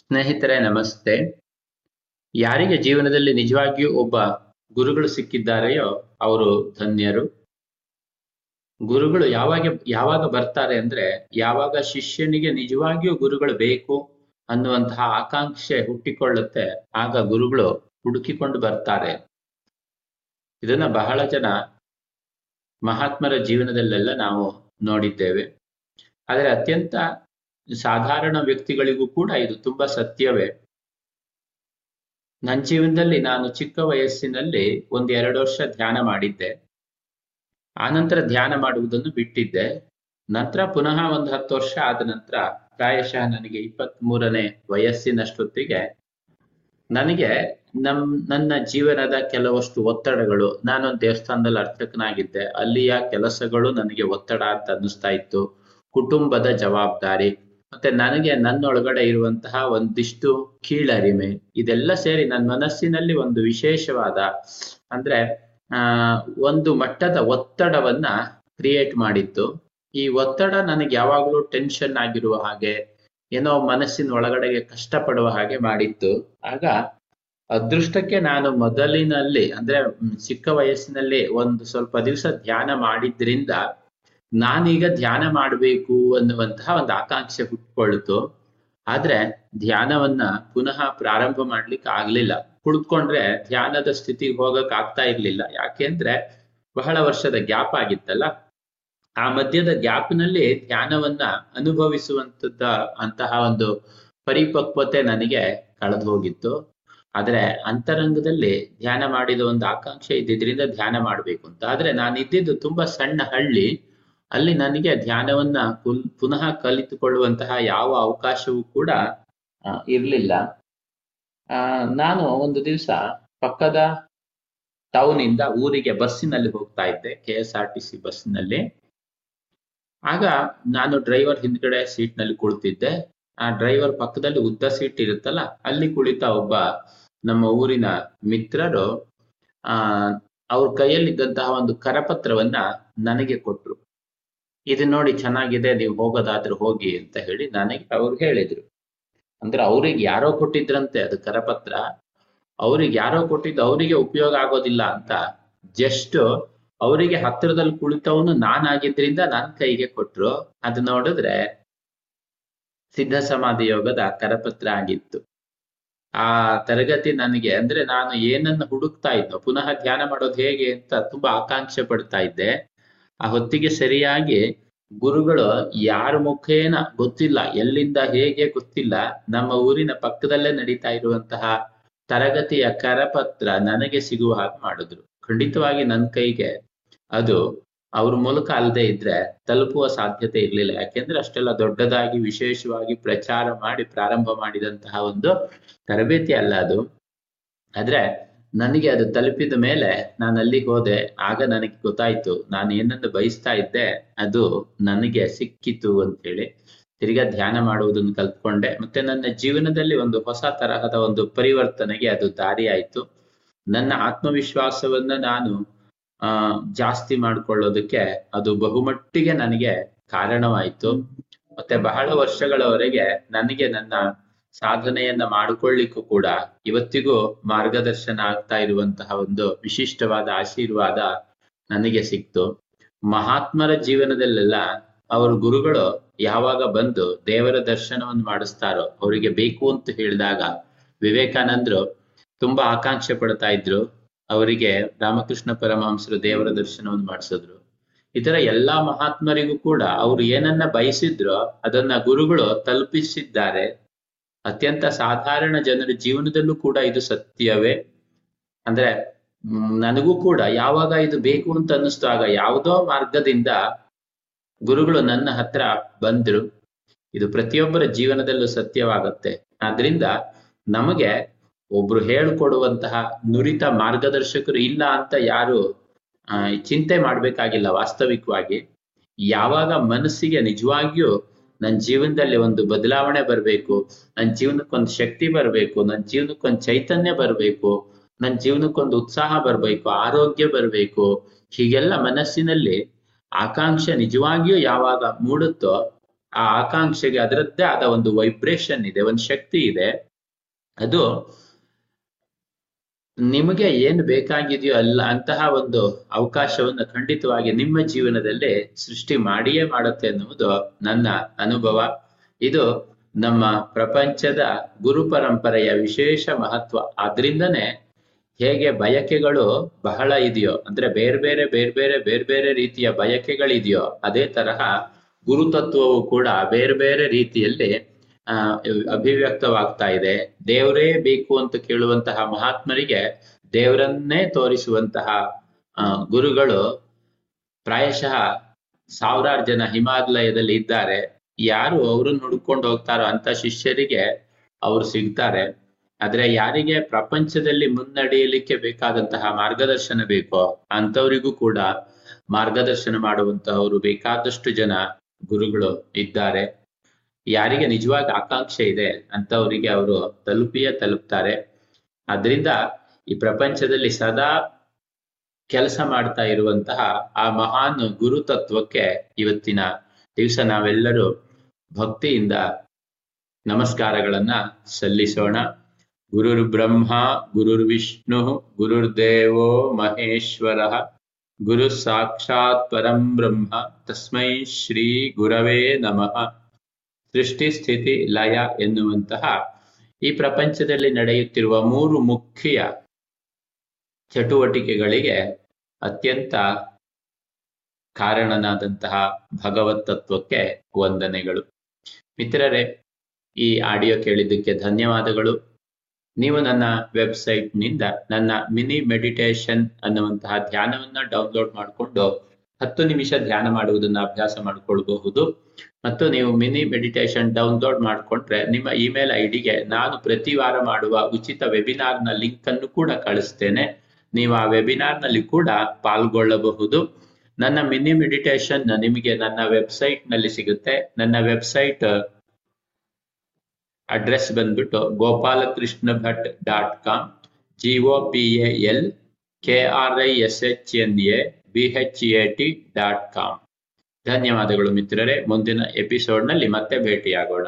ಸ್ನೇಹಿತರೆ, ನಮಸ್ತೆ. ಯಾರಿಗೆ ಜೀವನದಲ್ಲಿ ನಿಜವಾಗಿಯೂ ಒಬ್ಬ ಗುರುಗಳು ಸಿಕ್ಕಿದ್ದಾರೆಯೋ, ಅವರು ಧನ್ಯರು. ಗುರುಗಳು ಯಾವಾಗ ಯಾವಾಗ ಬರ್ತಾರೆ ಅಂದ್ರೆ, ಯಾವಾಗ ಶಿಷ್ಯನಿಗೆ ನಿಜವಾಗಿಯೂ ಗುರುಗಳು ಬೇಕು ಅನ್ನುವಂತಹ ಆಕಾಂಕ್ಷೆ ಹುಟ್ಟಿಕೊಳ್ಳುತ್ತೆ, ಆಗ ಗುರುಗಳು ಹುಡುಕಿಕೊಂಡು ಬರ್ತಾರೆ. ಇದನ್ನ ಬಹಳ ಜನ ಮಹಾತ್ಮರ ಜೀವನದಲ್ಲೆಲ್ಲ ನಾವು ನೋಡಿದ್ದೇವೆ. ಆದರೆ ಅತ್ಯಂತ ಸಾಧಾರಣ ವ್ಯಕ್ತಿಗಳಿಗೂ ಕೂಡ ಇದು ತುಂಬಾ ಸತ್ಯವೇ. ನನ್ನ ಜೀವನದಲ್ಲಿ ನಾನು ಚಿಕ್ಕ ವಯಸ್ಸಿನಲ್ಲಿ ಒಂದ್ ಎರಡು ವರ್ಷ ಧ್ಯಾನ ಮಾಡಿದ್ದೆ. ಆನಂತರ ಧ್ಯಾನ ಮಾಡುವುದನ್ನು ಬಿಟ್ಟಿದ್ದೆ. ನಂತರ ಪುನಃ ಒಂದು ಹತ್ತು ವರ್ಷ ಆದ ನಂತರ ಪ್ರಾಯಶಃ ನನಗೆ ಇಪ್ಪತ್ತ್ ಮೂರನೇ ವಯಸ್ಸಿನಷ್ಟೊತ್ತಿಗೆ ನನಗೆ ನಮ್, ನನ್ನ ಜೀವನದ ಕೆಲವಷ್ಟು ಒತ್ತಡಗಳು, ನಾನೊಂದು ದೇವಸ್ಥಾನದಲ್ಲಿ ಅರ್ಚಕನಾಗಿದ್ದೆ. ಅಲ್ಲಿಯ ಕೆಲಸಗಳು ನನಗೆ ಒತ್ತಡ ಅಂತ ಅನ್ನಿಸ್ತಾ ಇತ್ತು. ಕುಟುಂಬದ ಜವಾಬ್ದಾರಿ ಮತ್ತೆ ನನಗೆ ನನ್ನೊಳಗಡೆ ಇರುವಂತಹ ಒಂದಿಷ್ಟು ಕೀಳರಿಮೆ, ಇದೆಲ್ಲ ಸೇರಿ ನನ್ನ ಮನಸ್ಸಿನಲ್ಲಿ ಒಂದು ವಿಶೇಷವಾದ, ಅಂದ್ರೆ, ಆ, ಒಂದು ಮಟ್ಟದ ಒತ್ತಡವನ್ನ ಕ್ರಿಯೇಟ್ ಮಾಡಿತ್ತು. ಈ ಒತ್ತಡ ನನಗೆ ಯಾವಾಗಲೂ ಟೆನ್ಷನ್ ಆಗಿರುವ ಹಾಗೆ, ಏನೋ ಮನಸ್ಸಿನ ಒಳಗಡೆಗೆ ಕಷ್ಟಪಡುವ ಹಾಗೆ ಮಾಡಿತ್ತು. ಆಗ ಅದೃಷ್ಟಕ್ಕೆ ನಾನು ಮೊದಲಿನಲ್ಲಿ, ಅಂದ್ರೆ ಚಿಕ್ಕ ವಯಸ್ಸಿನಲ್ಲಿ ಒಂದು ಸ್ವಲ್ಪ ದಿವಸ ಧ್ಯಾನ ಮಾಡಿದ್ರಿಂದ ನಾನೀಗ ಧ್ಯಾನ ಮಾಡಬೇಕು ಅನ್ನುವಂತಹ ಒಂದು ಆಕಾಂಕ್ಷೆ ಹುಟ್ಕೊಳ್ತು. ಆದ್ರೆ ಧ್ಯಾನವನ್ನ ಪುನಃ ಪ್ರಾರಂಭ ಮಾಡ್ಲಿಕ್ಕೆ ಆಗ್ಲಿಲ್ಲ. ಕುಳಿತ್ಕೊಂಡ್ರೆ ಧ್ಯಾನದ ಸ್ಥಿತಿಗೆ ಹೋಗಕ್ ಆಗ್ತಾ ಇರ್ಲಿಲ್ಲ. ಯಾಕೆಂದ್ರೆ ಬಹಳ ವರ್ಷದ ಗ್ಯಾಪ್ ಆಗಿತ್ತಲ್ಲ. ಆ ಮಧ್ಯದ ಗ್ಯಾಪ್ನಲ್ಲಿ ಧ್ಯಾನವನ್ನ ಅನುಭವಿಸುವಂತದ್ದ ಅಂತಹ ಒಂದು ಪರಿಪಕ್ವತೆ ನನಗೆ ಕಳೆದು ಹೋಗಿತ್ತು. ಆದ್ರೆ ಅಂತರಂಗದಲ್ಲಿ ಧ್ಯಾನ ಮಾಡಿದ ಒಂದು ಆಕಾಂಕ್ಷೆ ಇದ್ದಿದ್ರಿಂದ ಧ್ಯಾನ ಮಾಡ್ಬೇಕು ಅಂತ. ಆದ್ರೆ ನಾನು ಇದ್ದಿದ್ದು ತುಂಬಾ ಸಣ್ಣ ಹಳ್ಳಿ. ಅಲ್ಲಿ ನನಗೆ ಧ್ಯಾನವನ್ನ ಪುನಃ ಕಲಿತುಕೊಳ್ಳುವಂತಹ ಯಾವ ಅವಕಾಶವೂ ಕೂಡ ಇರಲಿಲ್ಲ. ನಾನು ಒಂದು ದಿವಸ ಪಕ್ಕದ ಟೌನ್ ಇಂದ ಊರಿಗೆ ಬಸ್ಸಿನಲ್ಲಿ ಹೋಗ್ತಾ ಇದ್ದೆ K S R T C ಬಸ್ಸಿನಲ್ಲಿ. ಆಗ ನಾನು ಡ್ರೈವರ್ ಹಿಂದ್ಗಡೆ ಸೀಟ್ನಲ್ಲಿ ಕುಳಿತಿದ್ದೆ. ಆ ಡ್ರೈವರ್ ಪಕ್ಕದಲ್ಲಿ ಉದ್ದ ಸೀಟ್ ಇರುತ್ತಲ್ಲ, ಅಲ್ಲಿ ಕುಳಿತ ಒಬ್ಬ ನಮ್ಮ ಊರಿನ ಮಿತ್ರರು, ಆ, ಅವ್ರ ಕೈಯಲ್ಲಿದ್ದಂತಹ ಒಂದು ಕರಪತ್ರವನ್ನ ನನಗೆ ಕೊಟ್ರು. ಇದು ನೋಡಿ ಚೆನ್ನಾಗಿದೆ, ನೀವು ಹೋಗೋದಾದ್ರೆ ಹೋಗಿ ಅಂತ ಹೇಳಿ ನನಗೆ ಅವ್ರು ಹೇಳಿದ್ರು. ಅಂದ್ರೆ ಅವ್ರಿಗೆ ಯಾರೋ ಕೊಟ್ಟಿದ್ರಂತೆ ಅದು ಕರಪತ್ರ. ಅವ್ರಿಗೆ ಯಾರೋ ಕೊಟ್ಟಿದ್ದು ಅವರಿಗೆ ಉಪಯೋಗ ಆಗೋದಿಲ್ಲ ಅಂತ. ಜಸ್ಟ್ ಅವರಿಗೆ ಹತ್ತಿರದಲ್ಲಿ ಕುಳಿತವನು ನಾನಾಗಿದ್ರಿಂದ ನನ್ನ ಕೈಗೆ ಕೊಟ್ರು. ಅದು ನೋಡಿದ್ರೆ ಸಿದ್ಧ ಸಮಾಧಿ ಯೋಗದ ಕರಪತ್ರ ಆಗಿತ್ತು. ಆ ತರಗತಿ ನನಗೆ ಅಂದ್ರೆ ನಾನು ಏನನ್ನ ಹುಡುಕ್ತಾ ಇದ್ನೋ, ಪುನಃ ಧ್ಯಾನ ಮಾಡೋದು ಹೇಗೆ ಅಂತ ತುಂಬಾ ಆಕಾಂಕ್ಷೆ ಪಡ್ತಾ ಇದ್ದೆ. ಆ ಹೊತ್ತಿಗೆ ಸರಿಯಾಗಿ ಗುರುಗಳು ಯಾರ ಮುಖೇನ ಗೊತ್ತಿಲ್ಲ, ಎಲ್ಲಿಂದ ಹೇಗೆ ಗೊತ್ತಿಲ್ಲ, ನಮ್ಮ ಊರಿನ ಪಕ್ಕದಲ್ಲೇ ನಡೀತಾ ಇರುವಂತಹ ತರಗತಿಯ ಕರಪತ್ರ ನನಗೆ ಸಿಗುವ ಹಾಗೆ ಮಾಡಿದ್ರು. ಖಂಡಿತವಾಗಿ ನನ್ನ ಕೈಗೆ ಅದು ಅವ್ರ ಮೂಲಕ ಅಲ್ಲದೆ ಇದ್ರೆ ತಲುಪುವ ಸಾಧ್ಯತೆ ಇರ್ಲಿಲ್ಲ. ಯಾಕೆಂದ್ರೆ ಅಷ್ಟೆಲ್ಲ ದೊಡ್ಡದಾಗಿ ವಿಶೇಷವಾಗಿ ಪ್ರಚಾರ ಮಾಡಿ ಪ್ರಾರಂಭ ಮಾಡಿದಂತಹ ಒಂದು ತರಬೇತಿ ಅಲ್ಲ ಅದು. ಆದ್ರೆ ನನಗೆ ಅದು ತಲುಪಿದ ಮೇಲೆ ನಾನು ಅಲ್ಲಿಗೆ ಹೋದೆ. ಆಗ ನನಗೆ ಗೊತ್ತಾಯ್ತು, ನಾನು ಏನನ್ನು ಬಯಸ್ತಾ ಇದ್ದೆ, ಅದು ನನಗೆ ಸಿಕ್ಕಿತು ಅಂತ ಹೇಳಿ ತಿರ್ಗಾ ಧ್ಯಾನ ಮಾಡುವುದನ್ನು ಕಲ್ತ್ಕೊಂಡೆ. ಮತ್ತೆ ನನ್ನ ಜೀವನದಲ್ಲಿ ಒಂದು ಹೊಸ ತರಹದ ಒಂದು ಪರಿವರ್ತನೆಗೆ ಅದು ದಾರಿ ಆಯ್ತು ನನ್ನ ಆತ್ಮವಿಶ್ವಾಸವನ್ನ ನಾನು, ಆ, ಜಾಸ್ತಿ ಮಾಡ್ಕೊಳ್ಳೋದಕ್ಕೆ ಅದು ಬಹುಮಟ್ಟಿಗೆ ನನಗೆ ಕಾರಣವಾಯ್ತು. ಮತ್ತೆ ಬಹಳ ವರ್ಷಗಳವರೆಗೆ ನನಗೆ ನನ್ನ ಸಾಧನೆಯನ್ನ ಮಾಡಿಕೊಳ್ಳಿಕ್ಕೂ ಕೂಡ ಇವತ್ತಿಗೂ ಮಾರ್ಗದರ್ಶನ ಆಗ್ತಾ ಇರುವಂತಹ ಒಂದು ವಿಶಿಷ್ಟವಾದ ಆಶೀರ್ವಾದ ನನಗೆ ಸಿಕ್ತು. ಮಹಾತ್ಮರ ಜೀವನದಲ್ಲೆಲ್ಲ ಅವ್ರ ಗುರುಗಳು ಯಾವಾಗ ಬಂದು ದೇವರ ದರ್ಶನವನ್ನು ಮಾಡಿಸ್ತಾರೋ, ಅವರಿಗೆ ಬೇಕು ಅಂತ ಹೇಳಿದಾಗ ವಿವೇಕಾನಂದರು ತುಂಬಾ ಆಕಾಂಕ್ಷೆ ಪಡ್ತಾ ಇದ್ರು. ಅವರಿಗೆ ರಾಮಕೃಷ್ಣ ಪರಮಹಂಸರು ದೇವರ ದರ್ಶನವನ್ನು ಮಾಡಿಸಿದ್ರು. ಇತರ ಎಲ್ಲಾ ಮಹಾತ್ಮರಿಗೂ ಕೂಡ ಅವ್ರು ಏನನ್ನ ಬಯಸಿದ್ರೋ ಅದನ್ನ ಗುರುಗಳು ತಲುಪಿಸಿದ್ದಾರೆ. ಅತ್ಯಂತ ಸಾಧಾರಣ ಜನರ ಜೀವನದಲ್ಲೂ ಕೂಡ ಇದು ಸತ್ಯವೇ. ಅಂದ್ರೆ ನನಗೂ ಕೂಡ ಯಾವಾಗ ಇದು ಬೇಕು ಅಂತ ಅನ್ನಿಸ್ದಾಗ ಯಾವುದೋ ಮಾರ್ಗದಿಂದ ಗುರುಗಳು ನನ್ನ ಹತ್ರ ಬಂದ್ರು, ಇದು ಪ್ರತಿಯೊಬ್ಬರ ಜೀವನದಲ್ಲೂ ಸತ್ಯವಾಗತ್ತೆ. ಆದ್ರಿಂದ ನಮಗೆ ಒಬ್ರು ಹೇಳ್ಕೊಡುವಂತಹ ನುರಿತ ಮಾರ್ಗದರ್ಶಕರು ಇಲ್ಲ ಅಂತ ಯಾರು ಚಿಂತೆ ಮಾಡ್ಬೇಕಾಗಿಲ್ಲ ವಾಸ್ತವಿಕವಾಗಿ. ಯಾವಾಗ ಮನಸ್ಸಿಗೆ ನಿಜವಾಗಿಯೂ ನನ್ನ ಜೀವನದಲ್ಲಿ ಒಂದು ಬದಲಾವಣೆ ಬರಬೇಕು, ನನ್ನ ಜೀವನಕ್ಕೊಂದು ಶಕ್ತಿ ಬರಬೇಕು, ನನ್ನ ಜೀವನಕ್ಕೊಂದು ಚೈತನ್ಯ ಬರಬೇಕು, ನನ್ನ ಜೀವನಕ್ಕೊಂದು ಉತ್ಸಾಹ ಬರಬೇಕು, ಆರೋಗ್ಯ ಬರಬೇಕು. ಹೀಗೆಲ್ಲ ಮನಸ್ಸಿನಲ್ಲಿ ಆಕಾಂಕ್ಷೆ ನಿಜವಾಗಿಯೂ ಯಾವಾಗ ಮೂಡುತ್ತೋ ಆ ಆಕಾಂಕ್ಷೆಗೆ ಅದರದ್ದೇ ಆದ ಒಂದು ವೈಬ್ರೇಷನ್ ಇದೆ, ಒಂದು ಶಕ್ತಿ ಇದೆ. ಅದು ನಿಮಗೆ ಏನು ಬೇಕಾಗಿದೆಯೋ ಅಲ್ಲ, ಅಂತಹ ಒಂದು ಅವಕಾಶವನ್ನು ಖಂಡಿತವಾಗಿ ನಿಮ್ಮ ಜೀವನದಲ್ಲಿ ಸೃಷ್ಟಿ ಮಾಡಿಯೇ ಮಾಡುತ್ತೆ ಎನ್ನುವುದು ನನ್ನ ಅನುಭವ. ಇದು ನಮ್ಮ ಪ್ರಪಂಚದ ಗುರು ಪರಂಪರೆಯ ವಿಶೇಷ ಮಹತ್ವ. ಆದ್ರಿಂದನೇ ಹೇಗೆ ಬಯಕೆಗಳು ಬಹಳ ಇದೆಯೋ, ಅಂದ್ರೆ ಬೇರೆ ಬೇರೆ ಬೇರೆ ಬೇರೆ ಬೇರೆ ಬೇರೆ ರೀತಿಯ ಬಯಕೆಗಳಿದೆಯೋ, ಅದೇ ತರಹ ಗುರುತತ್ವವು ಕೂಡ ಬೇರೆ ಬೇರೆ ರೀತಿಯಲ್ಲಿ ಅಭಿವ್ಯಕ್ತವಾಗ್ತಾ ಇದೆ. ದೇವರೇ ಬೇಕು ಅಂತ ಕೇಳುವಂತಹ ಮಹಾತ್ಮರಿಗೆ ದೇವರನ್ನೇ ತೋರಿಸುವಂತಹ ಗುರುಗಳು ಪ್ರಾಯಶಃ ಸಾವಿರಾರು ಜನ ಹಿಮಾಲಯದಲ್ಲಿ ಇದ್ದಾರೆ. ಯಾರು ಅವ್ರನ್ನ ಹುಡ್ಕೊಂಡು ಹೋಗ್ತಾರೋ ಅಂತ ಶಿಷ್ಯರಿಗೆ ಅವ್ರು ಸಿಗ್ತಾರೆ. ಆದ್ರೆ ಯಾರಿಗೆ ಪ್ರಪಂಚದಲ್ಲಿ ಮುನ್ನಡೆಯಲಿಕ್ಕೆ ಬೇಕಾದಂತಹ ಮಾರ್ಗದರ್ಶನ ಬೇಕೋ ಅಂತವರಿಗೂ ಕೂಡ ಮಾರ್ಗದರ್ಶನ ಮಾಡುವಂತಹವರು ಬೇಕಾದಷ್ಟು ಜನ ಗುರುಗಳು ಇದ್ದಾರೆ. ಯಾರಿಗೆ ನಿಜವಾದ ಆಕಾಂಕ್ಷೆ ಇದೆ ಅಂತವರಿಗೆ ಅವರು ತಲುಪಿಯೇ ತಲುಪ್ತಾರೆ. ಅದರಿಂದ ಈ ಪ್ರಪಂಚದಲ್ಲಿ ಸದಾ ಕೆಲಸ ಮಾಡ್ತಾ ಇರುವಂತಹ ಆ ಮಹಾನ್ ಗುರು ತತ್ವಕ್ಕೆ ಇವತ್ತಿನ ದಿವಸ ನಾವೆಲ್ಲರೂ ಭಕ್ತಿಯಿಂದ ನಮಸ್ಕಾರಗಳನ್ನ ಸಲ್ಲಿಸೋಣ. ಗುರುರ್ ಬ್ರಹ್ಮ, ಗುರುರ್ ವಿಷ್ಣು, ಗುರುರ್ ದೇವೋ ಮಹೇಶ್ವರ. ಗುರು ಸಾಕ್ಷಾತ್ ಪರಂ ಬ್ರಹ್ಮ. ತಸ್ಮೈ ಶ್ರೀ ಗುರವೇ ನಮಃ. ಸೃಷ್ಟಿ, ಸ್ಥಿತಿ, ಲಯ ಎನ್ನುವಂತಹ ಈ ಪ್ರಪಂಚದಲ್ಲಿ ನಡೆಯುತ್ತಿರುವ ಮೂರು ಮುಖ್ಯ ಚಟುವಟಿಕೆಗಳಿಗೆ ಅತ್ಯಂತ ಕಾರಣನಾದಂತಹ ಭಗವತ್ ತತ್ವಕ್ಕೆ ವಂದನೆಗಳು. ಮಿತ್ರರೇ, ಈ ಆಡಿಯೋ ಕೇಳಿದ್ದಕ್ಕೆ ಧನ್ಯವಾದಗಳು. ನೀವು ನನ್ನ ವೆಬ್ಸೈಟ್ನಿಂದ ನನ್ನ ಮಿನಿ ಮೆಡಿಟೇಷನ್ ಅನ್ನುವಂತಹ ಧ್ಯಾನವನ್ನ ಡೌನ್ಲೋಡ್ ಮಾಡಿಕೊಂಡು ಹತ್ತು ನಿಮಿಷ ಧ್ಯಾನ ಮಾಡುವುದನ್ನ ಅಭ್ಯಾಸ ಮಾಡಿಕೊಳ್ಬಹುದು. ಮತ್ತು ನೀವು ಮಿನಿ ಮೆಡಿಟೇಷನ್ ಡೌನ್ಲೋಡ್ ಮಾಡಿಕೊಂಡ್ರೆ ನಿಮ್ಮ ಇಮೇಲ್ ಐ ಡಿಗೆ ನಾನು ಪ್ರತಿ ವಾರ ಮಾಡುವ ಉಚಿತ ವೆಬಿನಾರ್ನ ಲಿಂಕ್ ಅನ್ನು ಕೂಡ ಕಳಿಸ್ತೇನೆ. ನೀವು ಆ ವೆಬಿನಾರ್ನಲ್ಲಿ ಕೂಡ ಪಾಲ್ಗೊಳ್ಳಬಹುದು. ನನ್ನ ಮಿನಿ ಮೆಡಿಟೇಷನ್ ನಿಮಗೆ ನನ್ನ ವೆಬ್ಸೈಟ್ನಲ್ಲಿ ಸಿಗುತ್ತೆ. ನನ್ನ ವೆಬ್ಸೈಟ್ ಅಡ್ರೆಸ್ ಬಂದ್ಬಿಟ್ಟು Gopalakrishna Bhat dot com G O P L K R I S H N A B dot com ಧನ್ಯವಾದಗಳು ಮಿತ್ರರೇ. ಮುಂದಿನ ಎಪಿಸೋಡ್ನಲ್ಲಿ ಮತ್ತೆ ಭೇಟಿಯಾಗೋಣ.